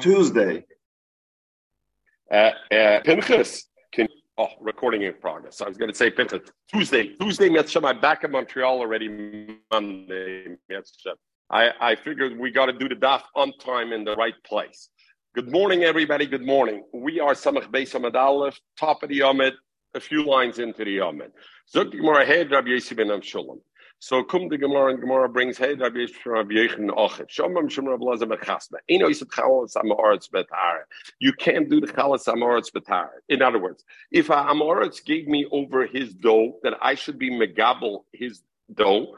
Tuesday. Uh, uh, Pinchas, can oh recording in progress. I was going to say Pinchas Tuesday. Tuesday, Mitzvah. back in Montreal already. Monday, Mitzvah. I I figured we got to do the daf on time in the right place. Good morning, everybody. Good morning. We are Samach Beis Aleph, top of the Yomit, a few lines into the Yomit. Zok Gemara, hey, Rabbi Yossi ben. So come the Gemara and Gemara brings hey Rabbi Yechon Ochet. Shomam Shem Rabbi Lazar Bechasma. Eno Yisat Chalas Amoritz Betar. You can't do the Chalas Amoritz Betar. In other words, if Amoritz gave me over his dough, then I should be megabel his dough.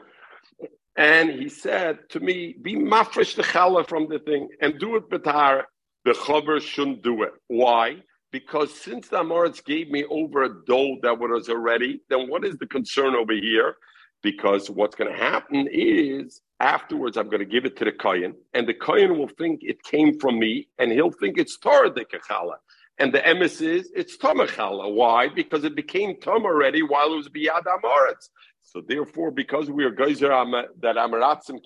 And he said to me, be mafresh the challah from the thing and do it betar. The chaver shouldn't do it. Why? Because since the Amoritz gave me over a dough that was already, then what is the concern over here? Because what's going to happen is afterwards I'm going to give it to the kohen, and the kohen will think it came from me, and he'll think it's Torah de kachala. And the emes is it's Tomachala. Why? Because it became Tom already while it was Biyad Amoritz. So therefore, because we are geyser that Amaratzim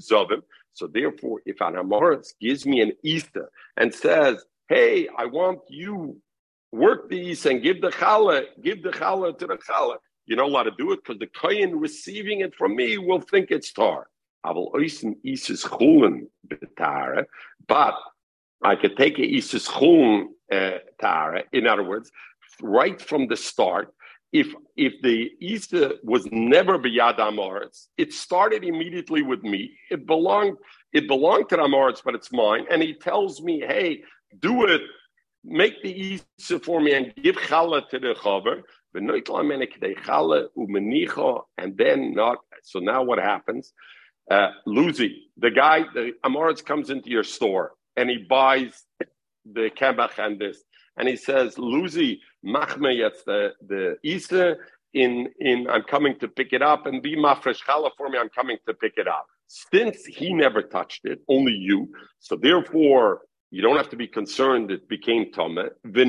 Zovim, so therefore, if an Amoritz gives me an Easter and says, "Hey, I want you work the these and give the challah, give the challah to the challah," You're not allowed to do it because the kohen receiving it from me will think it's tar. But I could take a isis chulin uh, tara. In other words, right from the start, if if the Easter was never biyad amoritz, it started immediately with me. It belonged it belonged to Amoritz, but it's mine. And he tells me, "Hey, do it. Make the Easter for me and give challah to the chaver." And then not. So now what happens? Uh, Luzi, the guy, the Amoritz comes into your store and he buys the kebach and this, and he says, Luzi, machme jetzt the the Isa in in I'm coming to pick it up and be mafresh challah for me. I'm coming to pick it up. Since he never touched it, only you. So therefore, you don't have to be concerned it became tome. You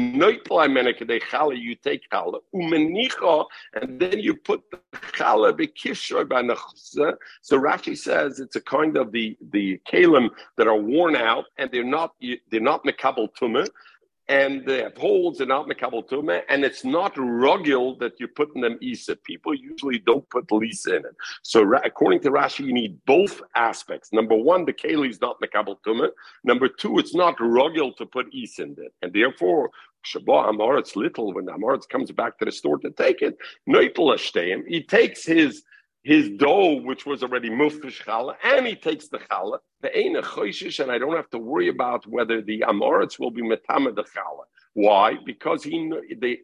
take chala umenicha, and then you put the chala bekishoy b'nachza. So Rashi says it's a kind of the the kalim that are worn out and they're not they're not mekabel tumah and they have holes and not mekabel tumah, and it's not rugil that you put in them isa. People usually don't put lisa in it. So according to Rashi, you need both aspects. Number one, the keli is not mekabel tumah. Number two, it's not rugil to put isa in it, and therefore. Shabbat Amoritz little when Amoritz comes back to the store to take it, he takes his his dough, which was already mufresh challah, and he takes the challah, the ena choishish, and I don't have to worry about whether the amoritz will be metama the challah. Why? Because he they,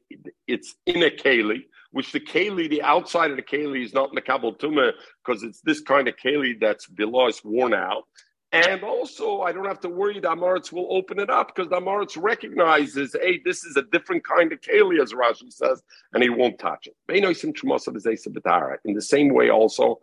it's in a keli, which the keli, the outside of the keli is not in the mekabel tumah, because it's this kind of keli that's below is worn out. And also, I don't have to worry that Amaritz will open it up because the Amaritz recognizes, hey, this is a different kind of keli, as Rashi says, and he won't touch it. In the same way, also,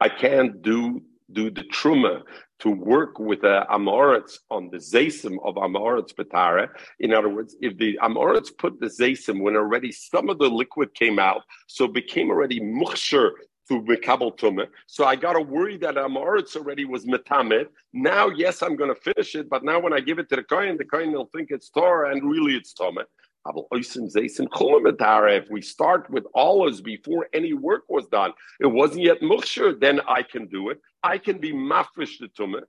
I can't do do the truma to work with the Amoritz on the Zaysim of Amoritz Betara. In other words, if the Amoritz put the Zaysim when already some of the liquid came out, so became already muksher to Mekabel Tumah. So I got to worry that Amoritz already was Metamed. Now, yes, I'm going to finish it, but now when I give it to the Kohen, the Kohen will think it's Torah and really it's Tumah. If we start with olives before any work was done, it wasn't yet muksher, then I can do it. I can be mafresh the tumah,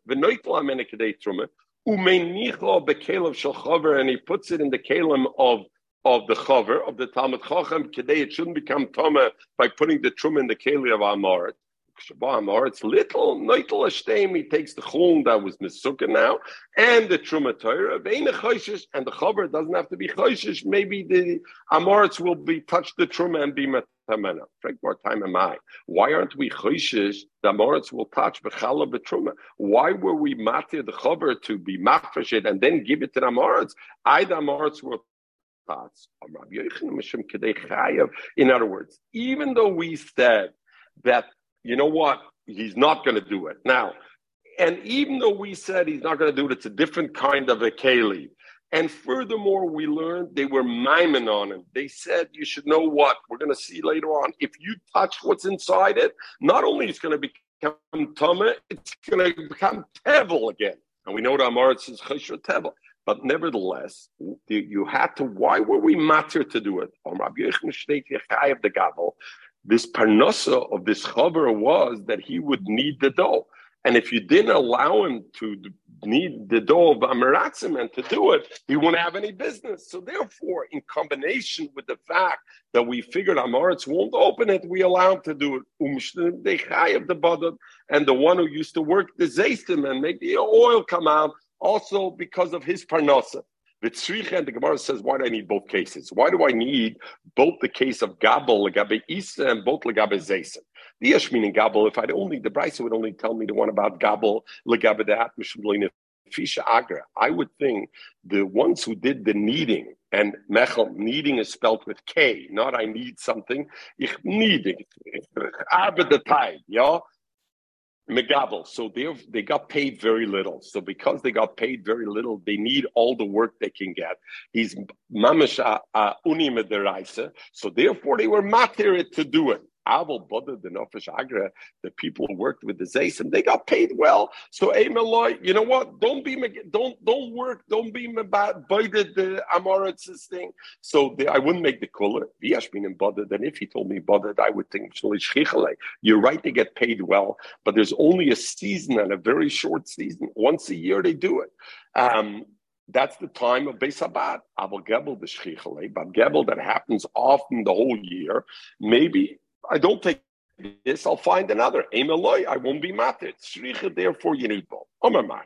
and he puts it in the kalim of of the chaver of the Talmud Chacham today it shouldn't become tama by putting the truma in the keli of Amaret. It's little, noitel ashtem. He takes the chulun that was nesukkah now and the truma Torah. and the chaver doesn't have to be choishish. Maybe the Amoritz will be touch the truma and be metamena. Frank, more time am I? Why aren't we choishish? The Amoritz will touch bechala betruma. Why were we matir the chaver to be mafresh and then give it to the Amoritz? I the Amoritz will in other words, even though we said that, you know what, he's not going to do it now, and even though we said he's not going to do it, it's a different kind of a keli. And furthermore, we learned they were miming on him. They said, you should know what we're going to see later on. If you touch what's inside it, not only is it going to become tumah, it's going to become tevel again. And we know the Amoritz is Chosher Teva. But nevertheless, you had to, why were we matter to do it? Um Rabbi Mishtaik Yekhay of the Gabal. This parnosa of this chaver was that he would need the dough. And if you didn't allow him to need the dough of Amaratzim and to do it, he wouldn't have any business. So therefore, in combination with the fact that we figured Amaretz won't open it, we allow him to do it. of the and the one who used to work the zaystim and make the oil come out, also because of his parnasa. The Tzricha and the Gemara says, why do I need both cases? Why do I need both the case of Gabel, Legabe Isa, and both Legabe Zaysim? The Yesh meaning Gabel, if I'd only, the Brisa would only tell me the one about Gabel, Legabe the Fisha Agra. I would think the ones who did the kneading, and Mechel, kneading is spelled with K, not I need something. Ich needing. Arbeite tide, yeah? Megabel. So they they got paid very little. So because they got paid very little, they need all the work they can get. He's mamash uni So therefore, they were matir to do it. Aval Buddha, the Nefesh Agra, the people who worked with the Zaysim, they got paid well. So Emaloi, you know what? Don't be don't don't work, don't be about the Amoritz's thing. So the, I wouldn't make the cooler. Viyashmin and bothered, and if he told me bothered, I would think you're right, they get paid well, but there's only a season and a very short season. Once a year they do it. Um, that's the time of Beis Abad, Abel Gebel the Shchichale, but Gebel that happens often the whole year. Maybe I don't take this, I'll find another. Emeloi, I won't be matir. Shricha, therefore you need both. Omar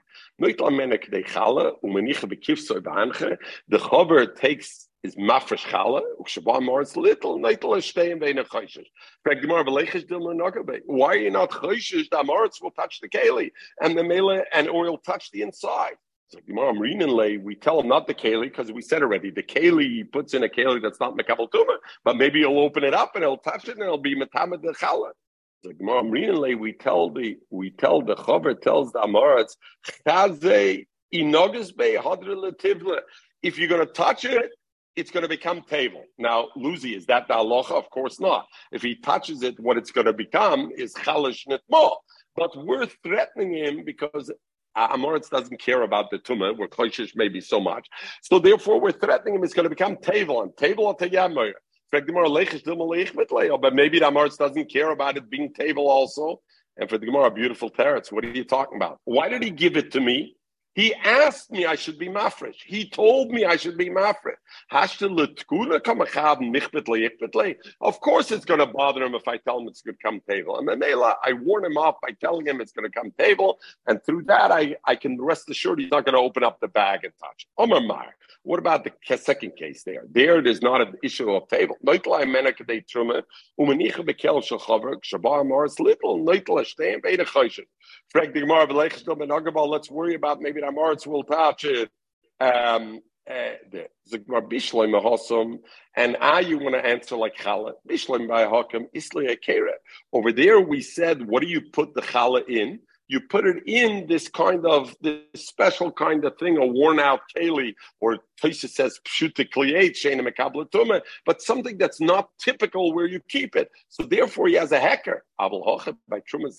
The chaver takes is mafresh chala, ukshabah it's little, neitel is stay in vein chayshish. Frag gemar v'leichish dilma nagabe. Why are you not chayshish? The amoritz will touch the keli, and the mele and oil touch the inside. So Gemara Amrinanle, we tell him not the keli because we said already the keli he puts in a keli that's not mekabel tuma, but maybe he'll open it up and he'll touch it and it'll be metamed chala. So Gemara Amrinanle, we tell the we tell the chaver tells the amaretz chaze inogas be hadra If you're going to touch it, it's going to become table. Now, Luzi, is that the halacha? Of course not. If he touches it, what it's going to become is chalish nitmo. But we're threatening him because Uh, Amoritz doesn't care about the tumah, where Kloshish maybe so much. So therefore, we're threatening him it's going to become Tevel, and Tevel Atayamoyer. But maybe the Amoritz doesn't care about it being Tevel also. And for the Gemara, beautiful teretz. What are you talking about? Why did he give it to me? He asked me I should be mafresh. He told me I should be mafresh. Of course, it's going to bother him if I tell him it's going to come table. And then I warn him off by telling him it's going to come table, and through that, I, I can rest assured he's not going to open up the bag and touch. Omar Mar. What about the second case there? There, is not an issue of table. Why are you not Let's worry about maybe the Amaritz will touch it. Um, uh, and ah, you want to answer like challah. Bishlam by hakim isli Over there, we said, what do you put the challah in? You put it in this kind of this special kind of thing, a worn out keli, or Taisa says pshuta but something that's not typical where you keep it. So therefore, he has a hacker. Hochab by Truma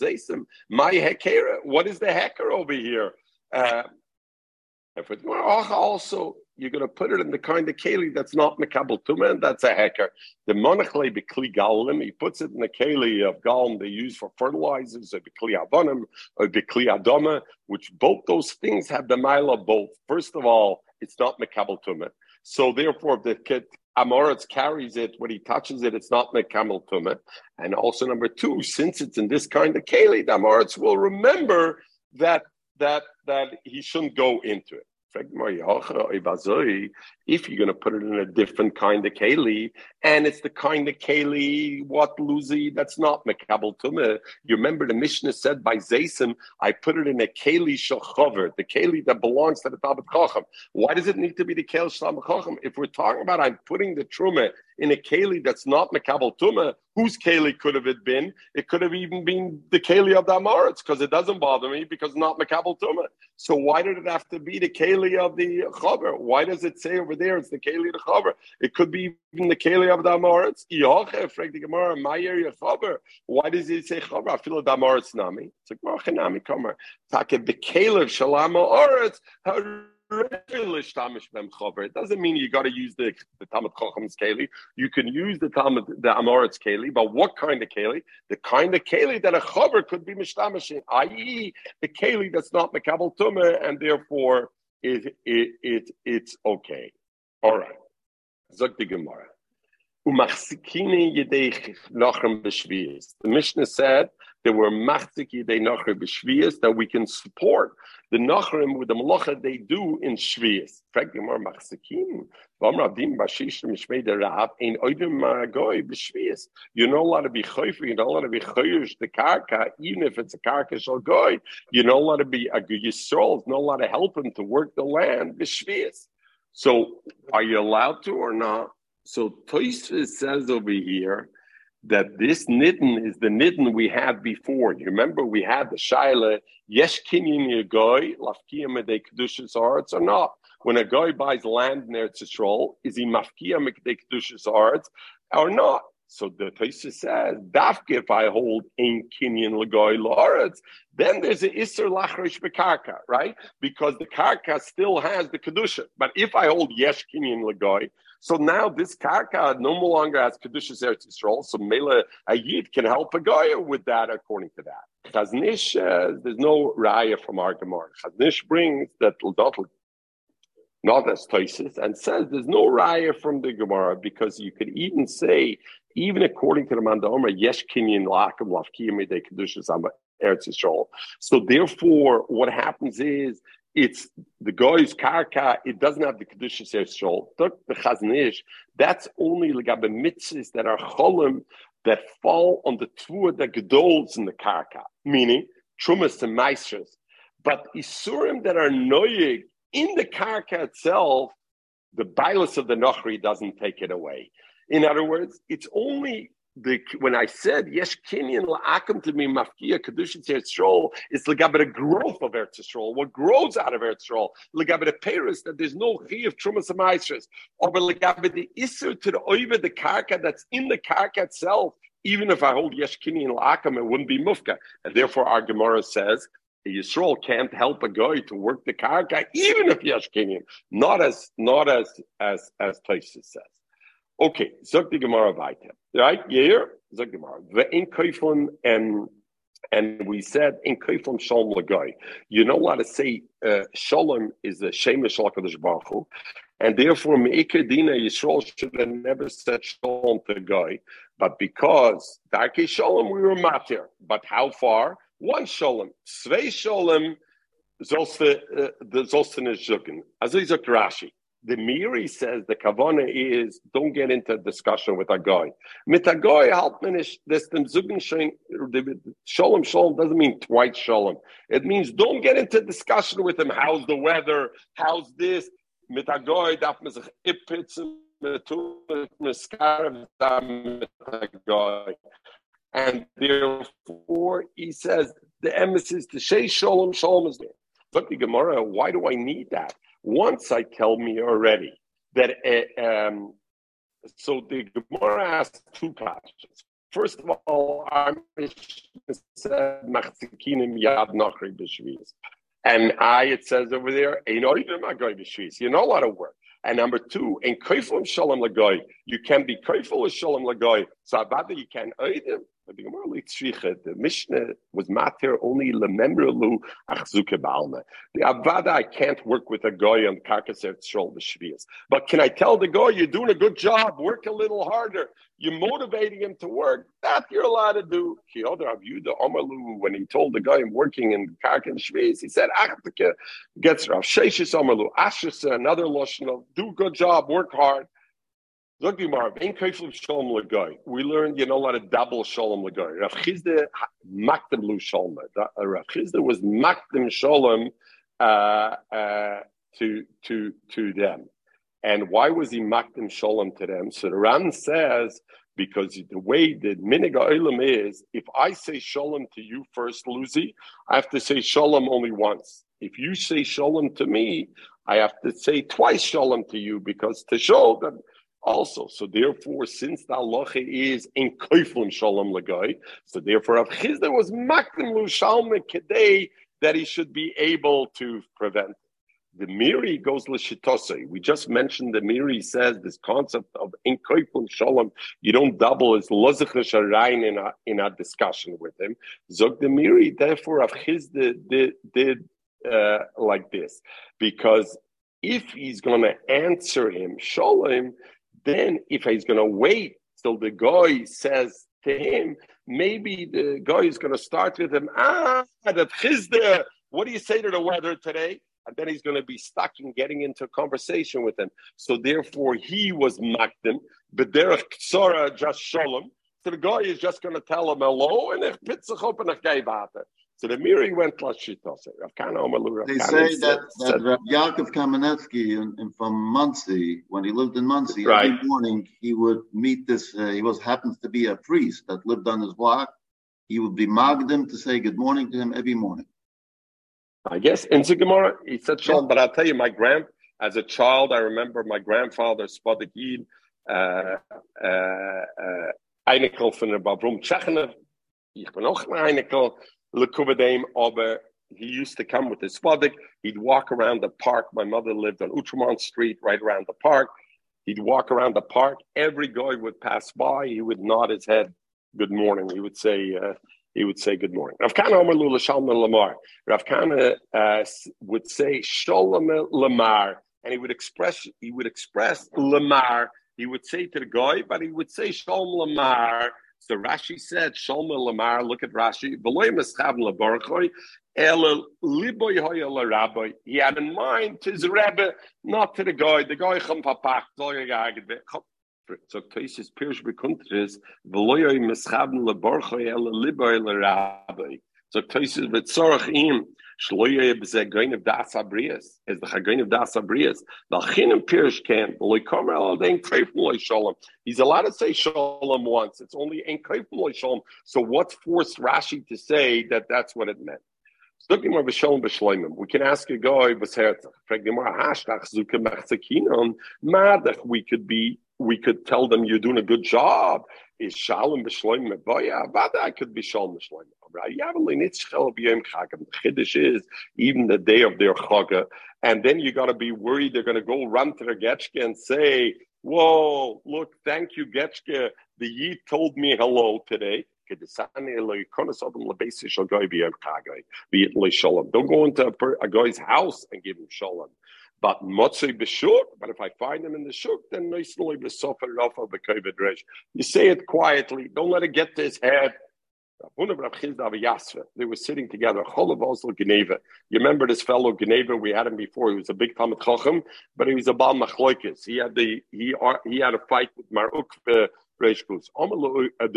my hacker. What is the hacker over here? Uh, also you're going to put it in the kind of keli that's not mekabel tuma, and that's a hacker. The monochle bekli galim, he puts it in the keli of galim they use for fertilizers, or bekli avonim, or bekli adoma, which both those things have the mile of both. First of all, it's not mekabel tuma. So therefore, if the kit Amoritz carries it when he touches it, it's not mekabel tuma. And also number two, since it's in this kind of keli, the Amoritz will remember that that that he shouldn't go into it. If you're going to put it in a different kind of keli, and it's the kind of keli, what luzi, that's not mekabel tumah. You remember the Mishnah said by Zaysim, I put it in a keli shachover, the keli that belongs to the Talmud Chacham. Why does it need to be the keli Talmud Chacham? If we're talking about I'm putting the truma in a keli that's not Makabal Tuma, whose keli could have it been? It could have even been the keli of the Amoritz because it doesn't bother me because not Makabal Tuma. So why did it have to be the keli of the Chaver? Why does it say over there it's the keli of the Chaver? It could be even the keli of the Amoritz. Why does he say Chaver? I feel the Amoritz nami. It's like Nami Kamer. Take the keli of Shalama Oretz. It doesn't mean you got to use the, the Talmud Chocham's Keli. You can use the Talmud, the Amoritz Keli, but what kind of Keli? The kind of Keli that a Chaver could be Mishtamishin, i.e., the Keli that's not Mekabal Tumah, and therefore it, it, it, it's okay. All right. Zog the Gemara. The Mishnah said there were machzik yidei nachri b'shvius that we can support the nachrim with the malacha they do in shvius. Frankly, more machzikim. V'amradim b'shish mishmei derav ein oidim maragoy b'shvius. You're not allowed to be chayfer. You're not allowed to be chayish the karka, even if it's a karka shal goy. You're not allowed to be a yisrael. Not allowed to help him to work the land b'shvius. So, are you allowed to or not? So Toysfus says over here that this nidden is the nidden we had before. You remember we had the shaila yesh kinyan yagoy lafkiyam medei kedushas arts or not. When a guy buys land near Eretz Yisrael, is he mafkiyam medei kedushas arts or not? So the Taisa says, Dafke, if I hold in Kinyan Lagoy Lawrence, then there's an Isser Lachrish Bekarka, right? Because the Karka still has the Kedusha. But if I hold Yesh Kinyan Lagoy, so now this karka no longer has kedushas eretz yisrael. So mele ayid can help a guy with that according to that. Chaznish, uh, there's no raya from our Gemara. Chaznish brings that Ldotl not as Toisis, and says there's no raya from the Gemara because you could even say, even according to the Mandaomer, yesh kinyan lakim lafkiyim de kedushas Eretz Yisrael. So therefore, what happens is it's the guy's karka, it doesn't have the Kedushas Yisrael. The Chaznish, that's only the mitzvahs that are cholim that fall on the tvua that gedols in the karka, meaning trumas and meisters. But isurim that are noyig in the karka itself, the bilus of the nochri doesn't take it away. In other words, it's only the when I said yes, Kenyan la'akim to me mafkia kedushin Yisrael is legabe the growth of Eretz. What grows out of Eretz Yisrael, legabe the paris that there's no chi of trumas and or legabe the iser to the oiva the karka that's in the karka itself. Even if I hold yesh Kenyan la'akim, it wouldn't be mufka, and therefore our Gemara says. Yisrael can't help a guy to work the karka, even if yesh Kenyan. Not as not as as as Taisus says. Okay, zog die Gemara weiter. Right? Here, zog Gemara. in kaifon and and we said in kaifon shalom lagai. You know how to say uh, shalom is a shame of Kadosh Baruch and therefore Meikar Dina Yisrael should have never said shalom to guy, but because darkei shalom we were matir. But how far? One shalom, zwei shalom. Zolste, uh, the Zolsten is Zucken. Also, he's Rashi. The Meiri says the kavana is don't get into a discussion with a guy. Mit a guy this them zugen shalom shalom doesn't mean twice shalom. It means don't get into discussion with him. How's the weather? How's this? Mit a guy darf man sich ipitzen and therefore he says the emissaries to say shalom shalom is there. But the Gemara, why do I need that? Once I tell me already that, uh, um, so the Gemara asks two questions. First of all, b'shvius. And I, it says over there, you're not allowed to work. And number two, in kaifum shalom lagoy, you can be kaiful with shalom lagoy. So abada you can either the Mishnah was matir only lememrelu achzuke balma. The avada I can't work with a guy on karkaser tzrol b'shvias. But can I tell the guy you're doing a good job? Work a little harder. You're motivating him to work. That you're allowed to do. Kyodra view the Omaru. When he told the guy I'm working in karkan shvias, he said achtike gets Rav Sheshis Amalu Ashrisa another loshno. Do good job. Work hard. Look, Gemara, in Kaiflim Shalom Lagoy, we learned you know a lot of double Shalom Lagoy. Rav Chisda Makdim Lu Shalom. Rav Chisda was Makdim Shalom uh, uh, to to to them. And why was he makdim shalom to them? So the Ran says because the way that minig olam is, if I say shalom to you first, Lucy, I have to say shalom only once. If you say shalom to me, I have to say twice shalom to you because to show that also. So therefore, since the halacha is in koiflim shalom lagai, so therefore Rav Chisda was makdim lu shalom kedei that he should be able to prevent. The Meiri goes l'shitose. We just mentioned the Meiri says this concept of in koiflim shalom. You don't double as lozich in a in a discussion with him. Zog the Meiri. Therefore, Rav Chisda did did uh, like this because if he's going to answer him shalom, then if he's going to wait till the guy says to him, maybe the guy is going to start with him, ah, the chizda, what do you say to the weather today? And then he's going to be stuck in getting into a conversation with him. So therefore, he was makdim, but derech ksara just shalom. So the guy is just going to tell him hello and ich pitzach up and ich so the Meiri went Lashitose. They say that, that Rav Yaakov Kamenetsky in, in, from Monsey, when he lived in Monsey, right. every morning he would meet this, uh, he was happens to be a priest that lived on his block. He would be Magdim to say good morning to him every morning. I guess in Gemara, he said Shalom, but I'll tell you, my grand, as a child, I remember my grandfather, Spadik Yid, uh, uh, uh, Einikel von der Babrum Tschechenev. Ich bin auch ein Einikel. Lekuvadim aber he used to come with his swadik. He'd walk around the park. My mother lived on Outremont Street, right around the park. He'd walk around the park. Every guy would pass by. He would nod his head, "Good morning." He would say, uh, "He would say good morning." Rav Kana Omer Lula Shalom Lamar. Rav Kana uh, would say Shalom Lamar, and he would express he would express Lamar. He would say to the guy, but he would say Shalom Lamar so Rashi said, Shalma Lamar, look at Rashi, he had in mind to his Rebbe, not to the guy. The guy come papach, so Tosis Pirsch bekunter is, Veloy leborchoy ele liboy le rabbi. So Tosis vitzorach im, Shloye b'zeh goin of das abrias, is the chagoin of das can, loy. He's allowed to say shalom once. It's only ein kreifim loy shalom. So what forced Rashi to say that that's what it meant? We can ask a guy, we could be, we could tell them you're doing a good job. Is shalom b'shloim meboya? Vada I could be shalom b'shloim. The Chiddush is even the day of their Chaga. And then you got to be worried they're going to go run to the Getchke and say, Whoa, look, thank you, Getchke. The Yid told me hello today. Don't go into a, guy's house and give him shalom. But motzei b'shuk, but if I find him in the shuk, then you say it quietly. Don't let it get to his head. They were sitting together. You remember this fellow Geniva? We had him before. He was a big Talmud Chacham, but he was a Baal Machloikis. He had the he he had a fight with Maruk uh, Reishkus. Uh,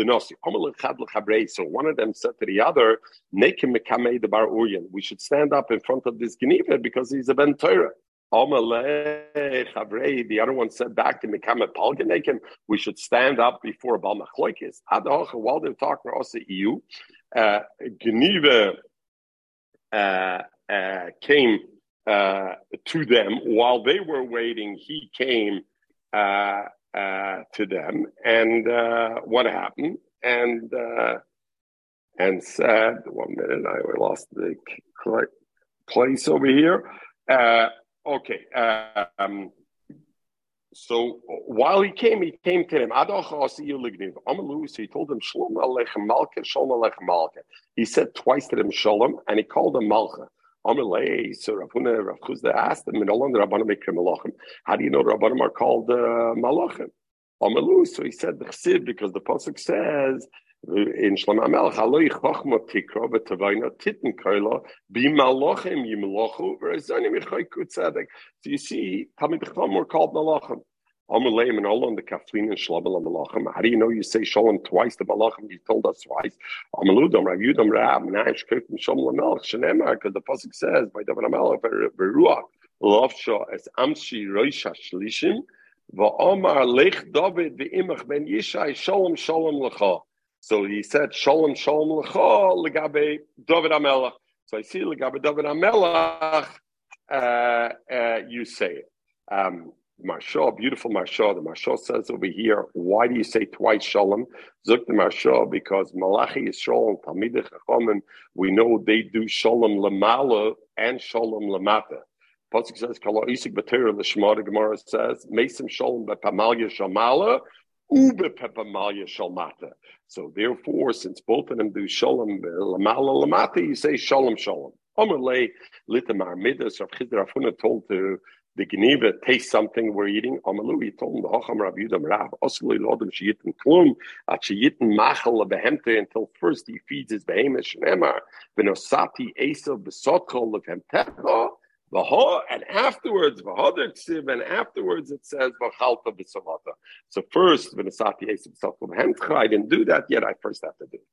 so one of them said to the other, the Bar We should stand up in front of this Geniva because he's a Ben Torah. The other one said back to Mekamet Palganekim, we should stand up before Bal Machloikis. While they're talking also EU, uh, Geniva uh, uh, came uh, to them while they were waiting. He came uh, uh, to them, and uh, what happened? And and said, one minute, I lost the place over here. Okay. Um, so while he came, he came to him. He told him, Shalom Aleichem Malka, Shalom Aleichem Malka. He said twice to him, Shalom, and he called him Malka. Amalei, so Rav Huna, Rav Chuzda asked him. How do you know the Rabbanim are called uh, Malachim? Amalu, so he said because the Pasuk says, in Shlomo Amelch, haloi chachma tikra v'tavayna titin koila b'malachim yimlochu v'rezonim yichayku tzedek. So you see, Talmid Chacham were called malachim. Amuleim and all on the kaflin and shlabel malachim. How do you know you say shalom twice to malachim? You told us twice. Amaludam Rav Yudam Rab Naish Kif Shalom Lamelch Shenemar because the pasuk says by David Amelch Beruach Lovsha as Amshi Roisha Shlishim, Va'omar Lech David V'imach Ben Yishai Shalom Shalom Lecha. So he said Shalom Shalom Lecha Legabe David Amelach. So I see Legabe David Amelach, uh, uh, you say it. Um, Marsha, beautiful Marsha. The Marsha says over here, why do you say twice Shalom? Zuk the Marsha, because Malachi is Shalom, Talmidei Chachamim, we know they do Shalom Lamala and Shalom Lamata. Pasuk says, Kala Isik Batera Lishma, the Gemara says, Mesim Shalom Bepamalya Shamala, So therefore, since both of them do Shalom Lamala Lamata, you say Shalom Shalom. Omerle Litamar Midas, Rav Chizra Afuna told to the Geniva taste something we're eating. Amalu, he told him the Hacham Rav Yudam Rav, Osli Lodem Shiyitten Klum, at Shiyitten Machal Behemte until first he feeds his behemoth Shnemar, Benosati Esav Besotchol Lefem Techa, and afterwards, and afterwards it says. So first, I didn't do that yet, I first have to do it.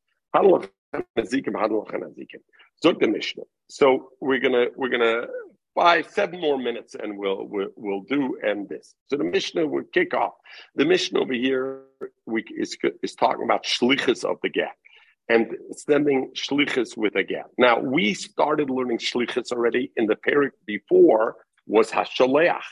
So we're gonna we're gonna five, seven more minutes, and we'll we'll, we'll do end this. So the Mishnah will kick off. The Mishnah over here we, is is talking about shlichus of the get and sending shlichus with a get. Now we started learning shlichus already in the period before was hashaleach,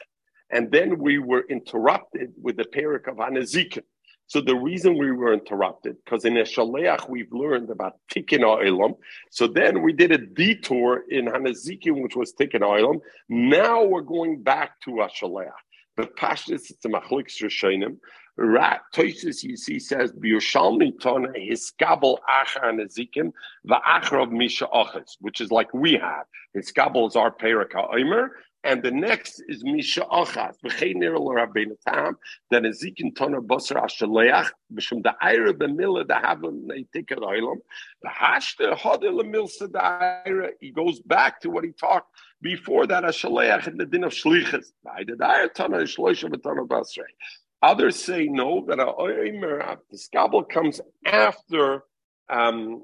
and then we were interrupted with the period of hanazikin. So the reason we were interrupted, because in Eshaleach we've learned about Tikkun Olam. So then we did a detour in Hanazikim, which was Tikkun Olam. Now we're going back to Eshaleach. But Pashtus, it's a Machlik Rishonim. Rat Toisus, you see, says Biyushalmi Tona Hiskabel Achar Hanazikim Va'achrav Misha Achas, which is like we have. Hiskabel is our Perika Omer, and the next is Misha Achas, V'cheiner l'Rabbeinu Tam, that Ezekin Toner Basar Ashaleach, B'shem Da'ira B'mila Da'havim Neitikar Oilam, V'hashta Hodel Milsa Da'ira, he goes back to what he talked before that Ashaleach in the din of Shlichas. Da'ira Toner Shloisha B'toner Basrei. Others say no, that a Oimer, the Skabel comes after um,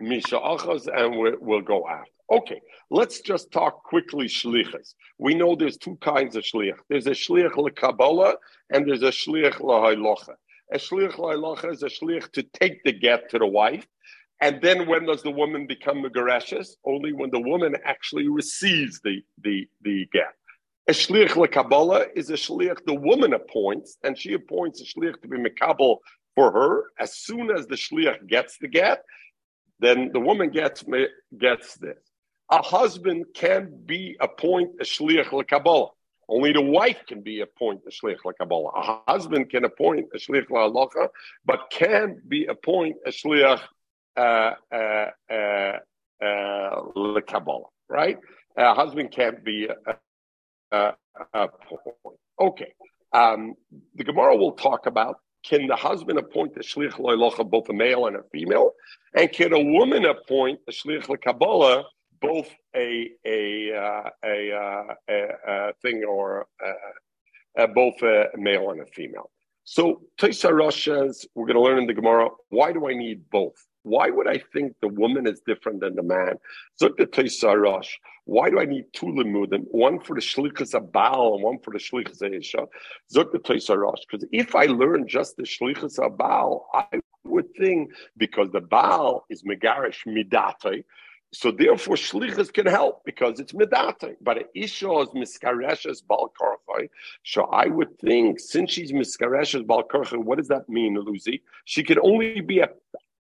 Misha Achas, and we'll, we'll go after. Okay, let's just talk quickly shlichas. We know there's two kinds of shliach. There's a shliach lekabbalah and there's a shliach lahaylocha. A shliach lahaylocha is a shliach to take the get to the wife. And then when does the woman become megareshes? Only when the woman actually receives the, the, the get. A shliach lekabbalah is a shliach the woman appoints, and she appoints a shliach to be mekabel for her. As soon as the shliach gets the get, then the woman gets gets this a husband can be appoint a shliach lekabbalah. Only the wife can be appoint a shliach lekabbalah. A husband can appoint a shliach la'alacha, but can be appoint a shliach uh, uh, uh, uh. Right? A husband can't be a, a point. Okay. Um, the Gemara will talk about can the husband appoint a shliach loilocha, both a male and a female, and can a woman appoint a shliach lekabbalah both a a uh, a, uh, a, a, thing or uh, uh, both a male and a female. So Rosh says we're going to learn in the Gemara. Why do I need both? Why would I think the woman is different than the man? Why do I need two limudim? One for the shlichus of Baal and one for the shlichus of Isha. Zok the Rosh. Because if I learn just the shlichus of Baal, I would think because the Baal is megarish midate, so therefore, shlichus can help because it's medate. But isha is miskareshes bal So I would think since she's miskareshes bal what does that mean, Lucy? She can only be a,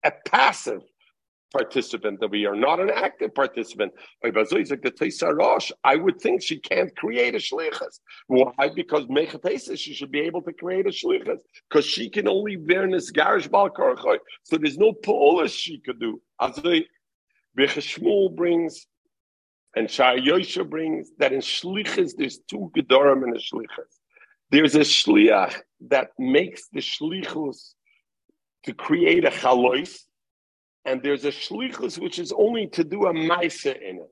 a passive participant that we are not an active participant. I would think she can't create a shlichus. Why? Because mechatesa, she should be able to create a shlichus because she can only bear this nisgarish bal So there's no polish she could do. Shmuel brings and Shai Yosha brings that in Shlichus there's two Gedorim in the Shlichus. There's a Shliach that makes the Shlichus to create a Chalois, and there's a Shlichus which is only to do a Maisa in it.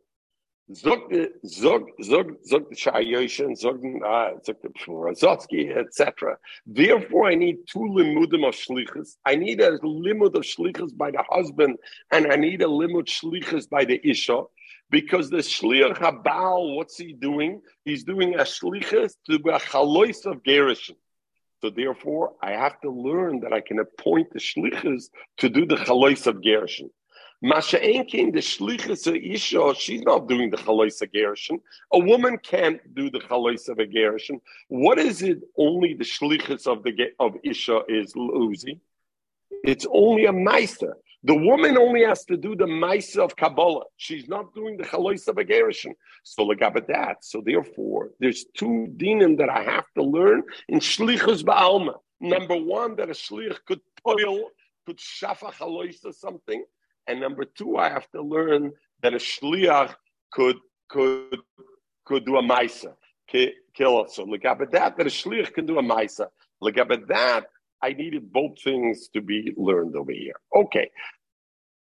Zog the zog zog zog the Shayoshin, zog uh, zog Zotsky, etc. Therefore, I need two limudim of shlichus. I need a limud of shlichus by the husband, and I need a limud shlichus by the isha. Because the shliach habal, what's he doing? He's doing a shlichus to a chalois of gerishon. So therefore, I have to learn that I can appoint the shlichus to do the chalois of gerishon. Masha Enkin, the shlichus of Isha, she's not doing the chalois of gerishon. A woman can't do the chalois of a gerishon. What is it? Only the shlichus of the of Isha is losing. It's only a meister. The woman only has to do the meister of Kabbalah. She's not doing the chalois of a gerishon. So that. So therefore, there's two dinim that I have to learn in shlichus ba'alma. Number one, that a shlich could toil, could shafa chalois or something. And number two, I have to learn that a shliach could could could do a meiser, kill us. So that, that a shliach can do a meiser. that, I needed both things to be learned over here. Okay,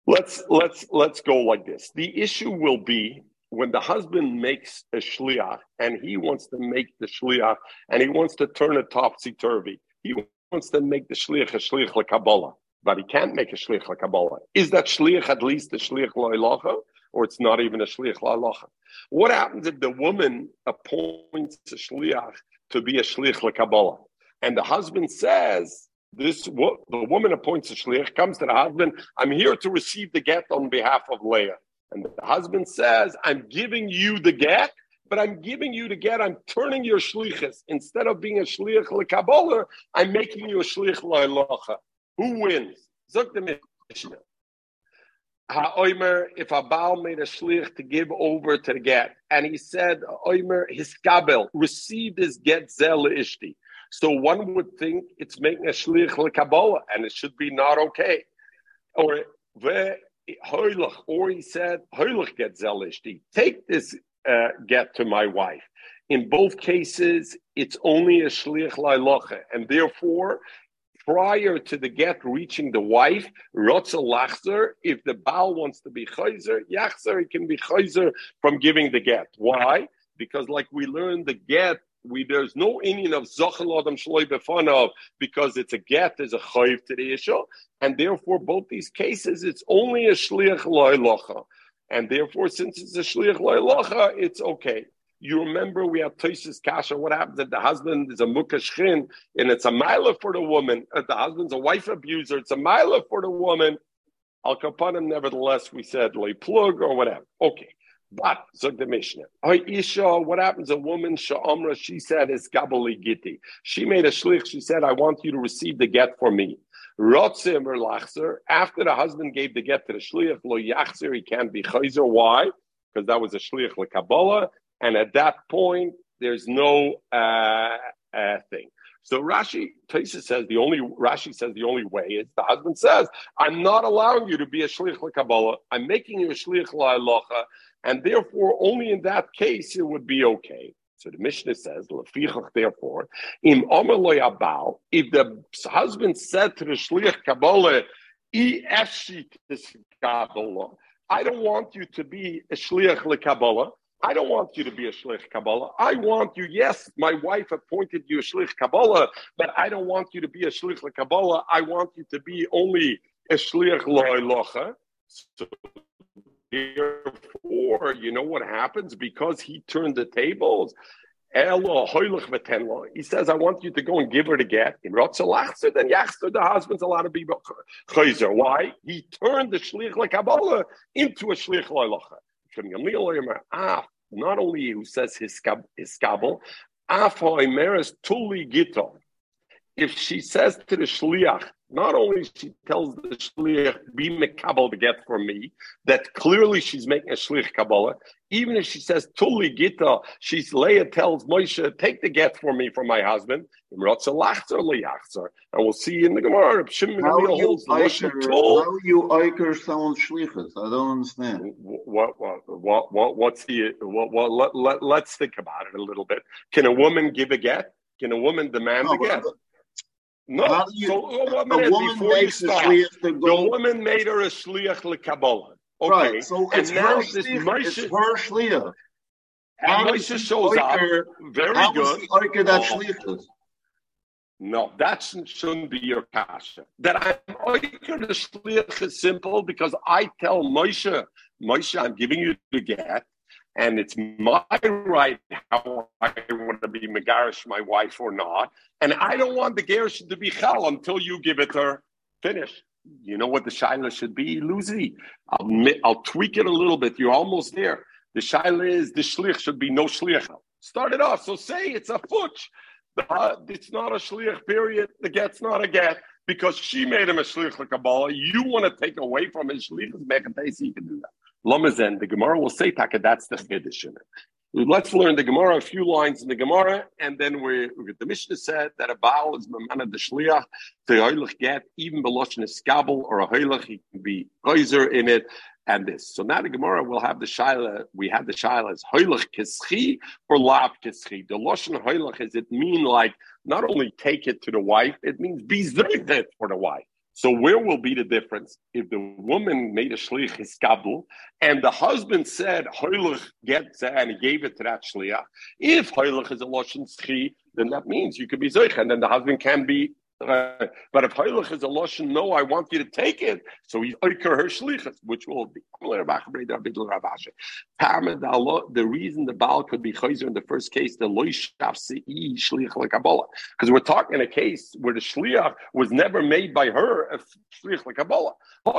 let's let's let's go like this. The issue will be when the husband makes a shliach and he wants to make the shliach and he wants to turn it topsy turvy. He wants to make the shliach a shliach lekabbalah, but he can't make a shliach lekabbalah. Is that shliach at least a shliach lo'ilacha, or it's not even a shliach lo'ilacha? What happens if the woman appoints a shliach to be a shliach lekabbalah? And the husband says, this the woman appoints a shliach, comes to the husband, I'm here to receive the get on behalf of Leah. And the husband says, I'm giving you the get, but I'm giving you the get, I'm turning your shlichus. Instead of being a shliach lekabbalah, I'm making you a shliach lo'ilacha. Who wins? Zok the Mishnah. Ha'oimer, if a Baal made a shlich to give over to the get, and he said, Oimer, his kabel, receive this get zel ishti. So one would think it's making a shlich lekabbalah, and it should be not okay. Or or he said hoylach get zelishti. Take this uh, get to my wife. In both cases, it's only a shlich lailocha, and therefore, prior to the get reaching the wife, lachzer. If the baal wants to be chayzer, yachzer, he can be chayzer from giving the get. Why? Because, like we learned, the get we there's no Indian of Zochel Adam Shloi Befanov because it's a get, there's a chayiv to the issue, and therefore both these cases it's only a shliach loilocha, and therefore since it's a shliach loilocha, it's okay. You remember we have Tosis Kasha. What happens if the husband is a mukashchin and it's a mila for the woman? If the husband's a wife abuser, it's a mila for the woman. Al kapanim, nevertheless, we said plug or whatever. Okay. But zog the Mishnah. Isha, what happens? A woman, Sha'amra, she said, is Gabali Giti. She made a shlich. She said, I want you to receive the get for me. Rotzim or Lachzer, after the husband gave the get to the shlich, lo yachzer, he can't be chayzer. Why? Because that was a shlich Kabbalah. And at that point, there's no uh, uh, thing. So Rashi, Taisa says the only Rashi says the only way is the husband says, "I'm not allowing you to be a shlich Kabbalah. I'm making you a shlich la'alocha, and therefore only in that case it would be okay. So the Mishnah says, therefore, im abal, if the husband said to the shliach kabbalah, I don't want you to be a shliach kabbalah. I don't want you to be a shlich kabbalah. I want you. Yes, my wife appointed you a shlich kabbalah, but I don't want you to be a shlich kabbalah. I want you to be only a shlich loilocha. So Therefore, you know what happens? Because he turned the tables, he says, I want you to go and give her the get. In then the husband's allowed to be Chayzer. Why? He turned the Shlich Kabbalah into a Shlich Loilacha. Ah, not only who says his skabel, Tuli. If she says to the Shliach, not only she tells the shliach be mekabel to get for me, that clearly she's making a shliach kabbalah. Even if she says tuli gita, she's Leah tells Moshe take the get for me from my husband. And we'll see in the Gemara. How you holds how you oiker someone's shlichus? I don't understand. What what what what what's the what what let, let, let's think about it a little bit. Can a woman give a get? Can a woman demand no, a get? But, no, you, so oh, a woman, before you start, the woman made her a shliach lekabbalah. Okay, right. So and it's now her this Moshe, it's her shliach. And Moshe shows up. Very how good. How that oh. shliach No, that shouldn't be your kasha. That I'm oiker the shliach is simple because I tell Moshe, Moshe, I'm giving you the get, and it's my right how I want to be megarish my wife or not, and I don't want the garish to be chal until you give it her. Finish. You know what the shaila should be, Lucy? I'll, I'll tweak it a little bit. You're almost there. The shaila is the shlich should be no shlich. Start it off. So say it's a futch. Uh, it's not a shlich, period. The get's not a get because she made him a shlich Kabbalah. You want to take away from his shlich, you can do that. Lamazen, the Gemara will say, Taka, that's the chiddush in it. Let's learn the Gemara, a few lines in the Gemara, and then we the Mishnah said that a Baal is Mamana the Shliach to Hoylach get, even Beloshin is Skabel or a Hoylach, he can be Geyser in it, and this. So now the Gemara will have the Shaila, we have the Shaila as Hoylach Kischi or Lav Kischi. The Loshin Hoylach, is it mean like not only take it to the wife, it means be it for the wife. So where will be the difference if the woman made a shliach hiskabel and the husband said hoylach get and he gave it to that shliach? If hoylach is a loshen schi, then that means you could be zoich, and then the husband can be uh, but if Heilich is a Lashon, no, I want you to take it. So he's Oiker her which will be. The reason the Baal could be Chayzer in the first case, the Loish Shlich Kabbalah. Because we're talking a case where the Shliach was never made by her a Shlich Kabbalah. But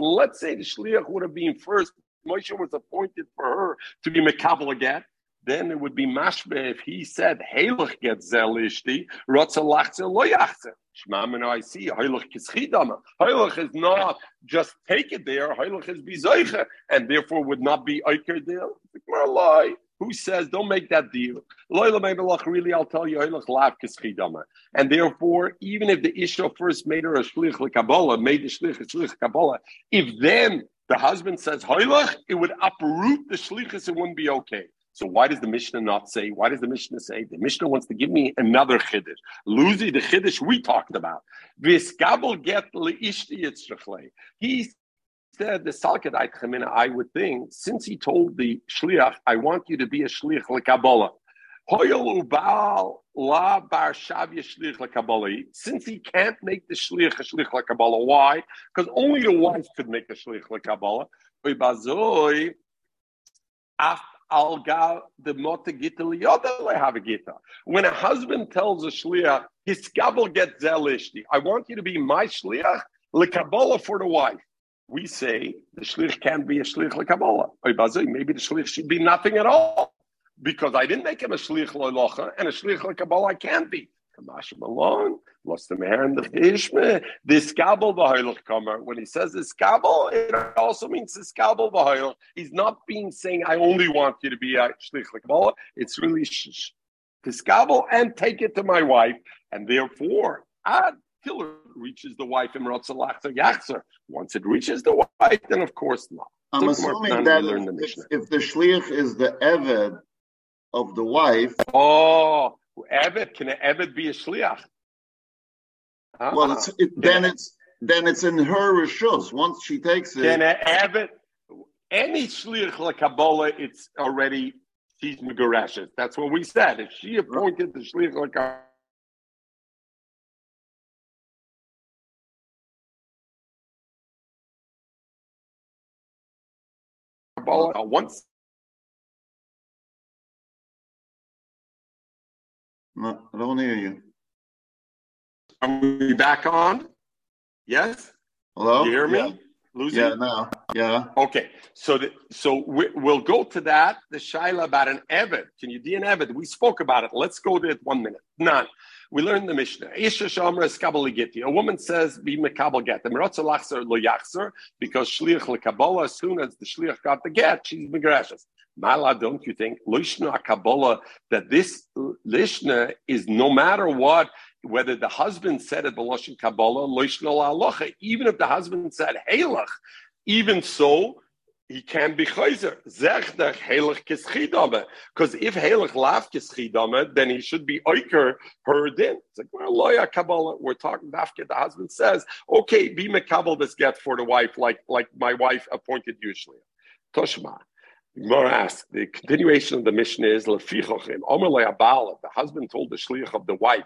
let's say the Shliach would have been first. Moshe was appointed for her to be Mekabel again then it would be mashbe if he said heilig get zelishti rotza lachze lo yachze. Shmamino, I see heilig kischidama. Heilig is not just take it there. Heilig is bizoiche, and therefore would not be oiker deal. lie. Who says don't make that deal? Really, I'll tell you. And therefore, even if the isha first made her a shlich kabbalah, made the shlich a shlich kabbalah, if then the husband says heilig, it would uproot the shlichus. It wouldn't be okay. So why does the Mishnah not say? Why does the Mishnah say? The Mishnah wants to give me another chiddush. Luzi, the chiddush we talked about. He said the salkadite chemina. I would think since he told the shliach, I want you to be a shliach lekabbalah. Hoyel ubal la bar shavya shliach lekabbalah. Since he can't make the shliach a shliach lekabbalah, why? Because only the wife could make a shliach lekabbalah. Al the mota gita have a gita. When a husband tells a shliach, his gabel get zelishti. I want you to be my shliach lekabala for the wife. We say the shliach can't be a shliach lekabala. Maybe the shliach should be nothing at all because I didn't make him a shliach loilocha and a shliach lekabala I can't be. Kamash Malone, lost the mayor and the ishme. This kabel b'hoylach comer. When he says this kabel, it also means this kabel b'hoylach. He's not being saying, I only want you to be a shlich l'kabbalah. It's really this kabel and take it to my wife. And therefore, ad till it reaches the wife in Rotzalachzer Yachzer. Once it reaches the wife, then of course not. I'm assuming that if, if, the shlich is the eved of the wife. Oh, Eved, can an Eved be a shliach? Uh-huh. Well, it's, it, then it's then it's in her rishus. Once she takes it, can an Eved, any shliach like Kabbalah, it's already she's megareshes. That's what we said. If she appointed the shliach like Kabbalah, once No, I don't hear you. Are we back on? Yes. Hello. You hear me? Yeah. Losing? Yeah, now. Yeah. Okay. So, the, so we, will go to that. The shaila about an evid. Can you be an evid? We spoke about it. Let's go to it one minute. None. We learned the Mishnah. Isha shamra skabaligiti. A woman says, "Be mekabel get." Lachzer lo yachzer because shliach lekabala. As soon as the shliach got the get, she's megrashes. Mala, don't you think Lishna Kabbalah that this Lishna is no matter what, whether the husband said it Beloshin Kabbalah, Alocha, even if the husband said Halach, even so, he can be chayzer. Helach. Because if helach laf kischidame, then he should be oiker her din. It's like, well, kabbalah. We're talking dafke. The husband says, okay, be mekabel this get for the wife, like like my wife appointed usually. Toshma. Gemara asks, the continuation of the mission is Lefichochim. Omer Le'abala, the husband told the shliach of the wife,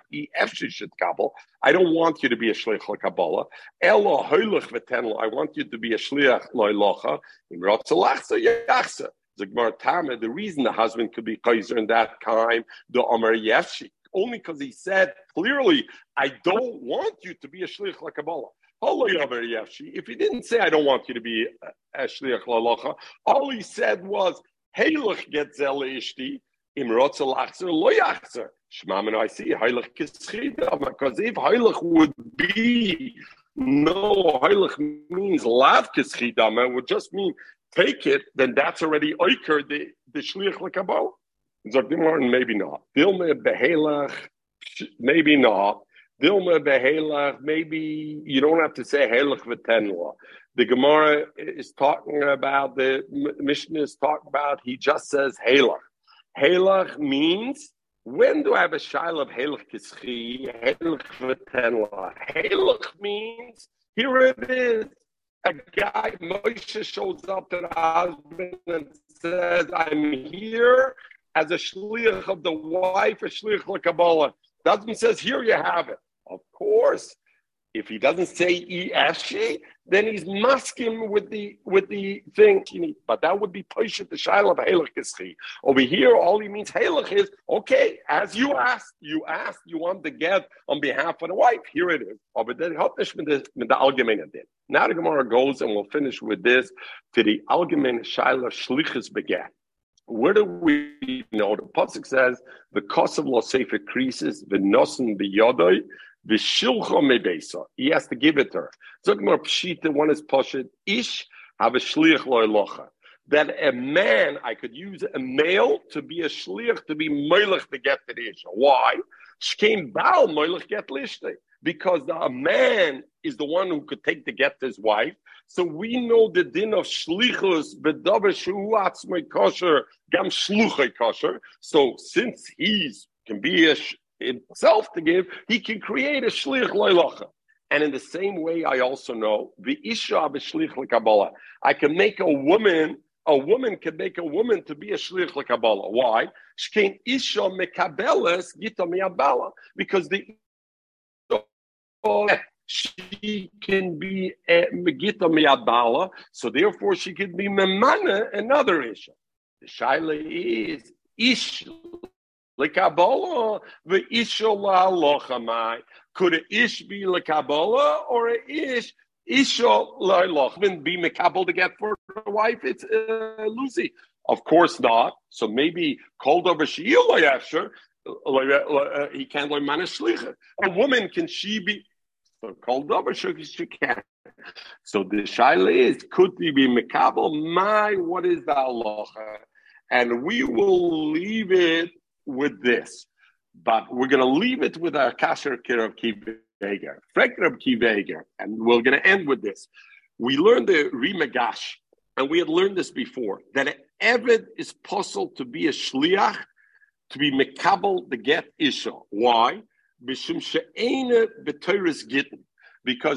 should kabel. I don't want you to be a shliach Kabbalah. Elo hoilich. I want you to be a shliach loilocha. Im rotzelachsa yachsa. The reason the husband could be kaiser in that time, the Omer Yefshi, only because he said clearly, I don't want you to be a shliach Kabbalah. If he didn't say, I don't want you to be a shliach lalacha, all he said was, Heilig getzel ishti, im rotzel achzer lo yachzer. Shmamen I see, heilig kischida, because if heilig would be, no, heilig means lav kischida, it would just mean take it, then that's already oiker, the, the shliach lekabo. Maybe not. Dilme behelach, maybe not. Dilma behelach, maybe you don't have to say helach v'tenla. The Gemara is talking about, the Mishnah is talking about, he just says helach. Helach means, when do I have a shail of helach kischi, helach v'tenla? Helach means, here it is. A guy, Moshe shows up to the husband and says, I'm here as a shliach of the wife, a shliach of Kabbalah. Husband says, here you have it. Of course, if he doesn't say ESG, then he's masking with the with the thing. But that would be Peshat the Shaila of Halach Over here, all he means Halach is okay, as you asked, you asked, you want the get on behalf of the wife. Here it is. Now the Gemara goes, and we'll finish with this to the Algemein Shaila Shlichus beget. Where do we know? The Pasuk says the cost of loss safe increases, the nosen biyodoi, V'shilcha mebesa. He has to give it to her. Zog more pshita. One is poshet. Ish have a shliach loylocha. That a man, I could use a male to be a shliach to be moilach to get the isha. Why? Shkein bal moilach get lishte. Because a man is the one who could take the get to his wife. So we know the din of shlichus bedavar shu atzmei kosher gam shluchay kosher. So since he's can be a himself to give, he can create a shlich loylacha. And in the same way, I also know the isha b'shlich lekabbalah. I can make a woman. A woman can make a woman to be a shlich lekabbalah. Why? Shkein isha mekabeles gita miyabala. Because the she can be a miyabala. So therefore, she can be memana another isha. The shaila is ish Lekabola v'isha la'alochamai. Could a ish be lekabola or a ish isha la'alochman be mekabel to get for a wife? It's uh, Lucy. Of course not. So maybe called over shi'il after uh, he can't learn manashlicha. A woman can she be called over she can. So the shaila is could he be mekabel? My what is the halacha? And we will leave it with this, but we're going to leave it with our kasher kir of kiveger, frekr of kiveger, and we're going to end with this. We learned the rimagash, and we had learned this before that an eved is possible to be a shliach, to be mekabel the get isha. Why? Because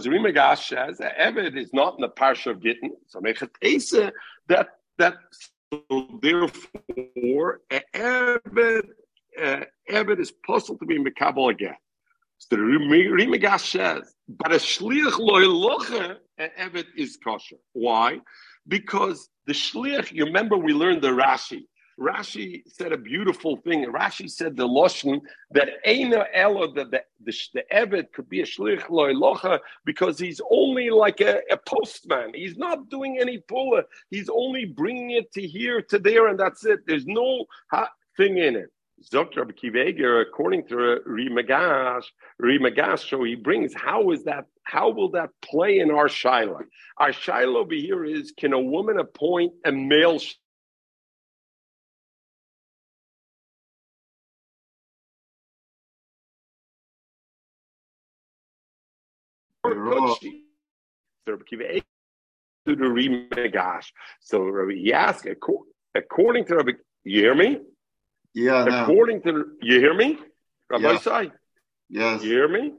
Rimagash says that Eved is not in the parsha of Gittin, so that that so therefore Eved Eved is possible to be Mekabel again. So the Rimagash says, but a Shliach loiloche, Eved is kosher. Why? Because the Shliach, you remember we learned the Rashi. Rashi said a beautiful thing. Rashi said the Loshen that Eina Elo, that the, the, the could be a Shlich Loilocha because he's only like a, a, postman. He's not doing any pulla. He's only bringing it to here, to there, and that's it. There's no ha- thing in it. Dr. Kiveger, according to Rimagash, Rimagash, so he brings how is that? How will that play in our Shiloh? Our Shiloh over here is: Can a woman appoint a male? To the Rimagash. So he asked, according to Rabbi, you hear me? Yeah. According no. to you hear me, Rabbi yeah. Sai? Yes. You hear me?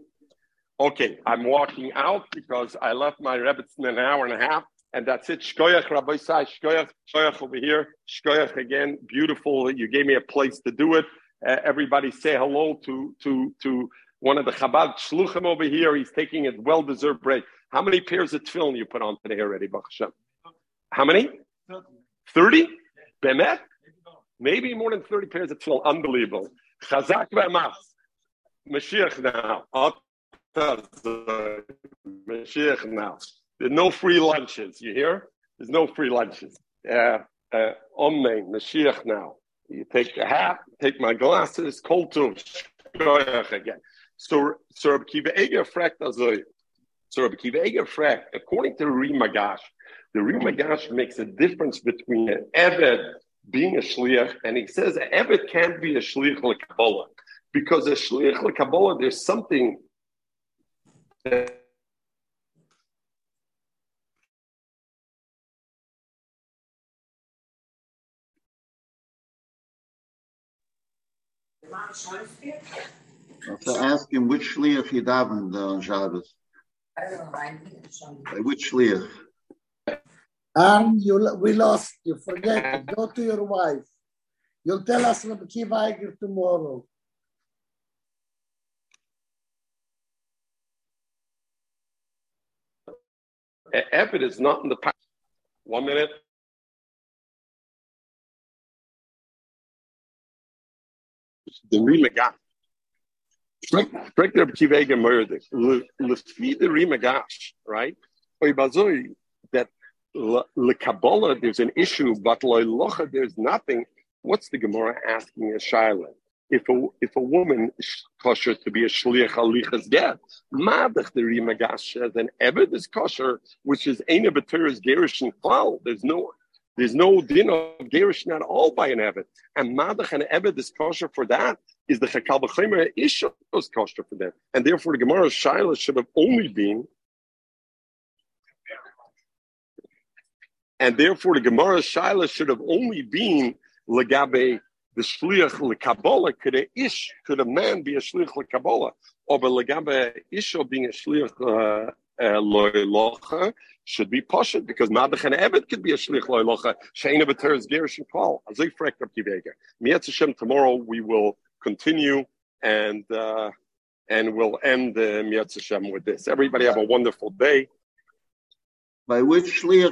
Okay, I'm walking out because I left my rabbits in an hour and a half And that's it. Shkoyach, Rabbi Sai, Shkoyach, Shkoyach over here. Shkoyach again. Beautiful. You gave me a place to do it. Uh, everybody say hello to, to, to one of the Chabad Shluchim over here. He's taking a well-deserved break. How many pairs of tefillin you put on today already, Baruch How many? 30? Bemet? Maybe more than 30 pairs of tefillin. Unbelievable. Chazak ve'emas. Mashiach now. Mashiach now. There's no free lunches. You hear? There's no free lunches. Uh, uh, Omen, Mashiach now. You take the hat, take my glasses, cold to again. So, Rabbi Kiva Eger fragt, according to Rimagash, the Rimagash makes a difference between an Eved being a Shliach, and he says an Eved can't be a Shliach like Kabbalah, because a Shliach like Kabbalah, there's something that So ask him which shliach he davened uh, on Shabbos. By which shliach? And you, we lost you. Forget it. Go to your wife. You'll tell us Rabbi Kiva Eiger tomorrow. Evid is not in the past. One minute. the Rimagash. Spricht der Kivega murder. Lefi the Rimagash, right? That the Kabbalah, there's an issue, but Loilocha, there's nothing. What's the Gemara asking a Shiloh? If a if a woman is kosher to be a shliach alichas get, madach the rimagash says an eved is kosher, which is ena b'teres gerish and klal. There's no there's no din of gerish at all by an eved, and madach and eved is kosher for that is the Chakal B'chaymer Isha was kosher for that, And therefore, the Gemara's Shaila should have only been, and therefore, the Gemara's Shaila should have only been Legabe, the Shliach Lekabbalah, could a Ish, could a man be a Shliach Lekabbalah, or Legabe Isha being a Shliach uh, uh, should be poshut because madach and evet could be a shlich loylocha. Sheina b'ter is gerish and kol. Azay frek Rabbi Vega. Mietz Hashem. Tomorrow we will continue and uh, and we'll end uh, Mitzvah with this. Everybody have a wonderful day. By which shliach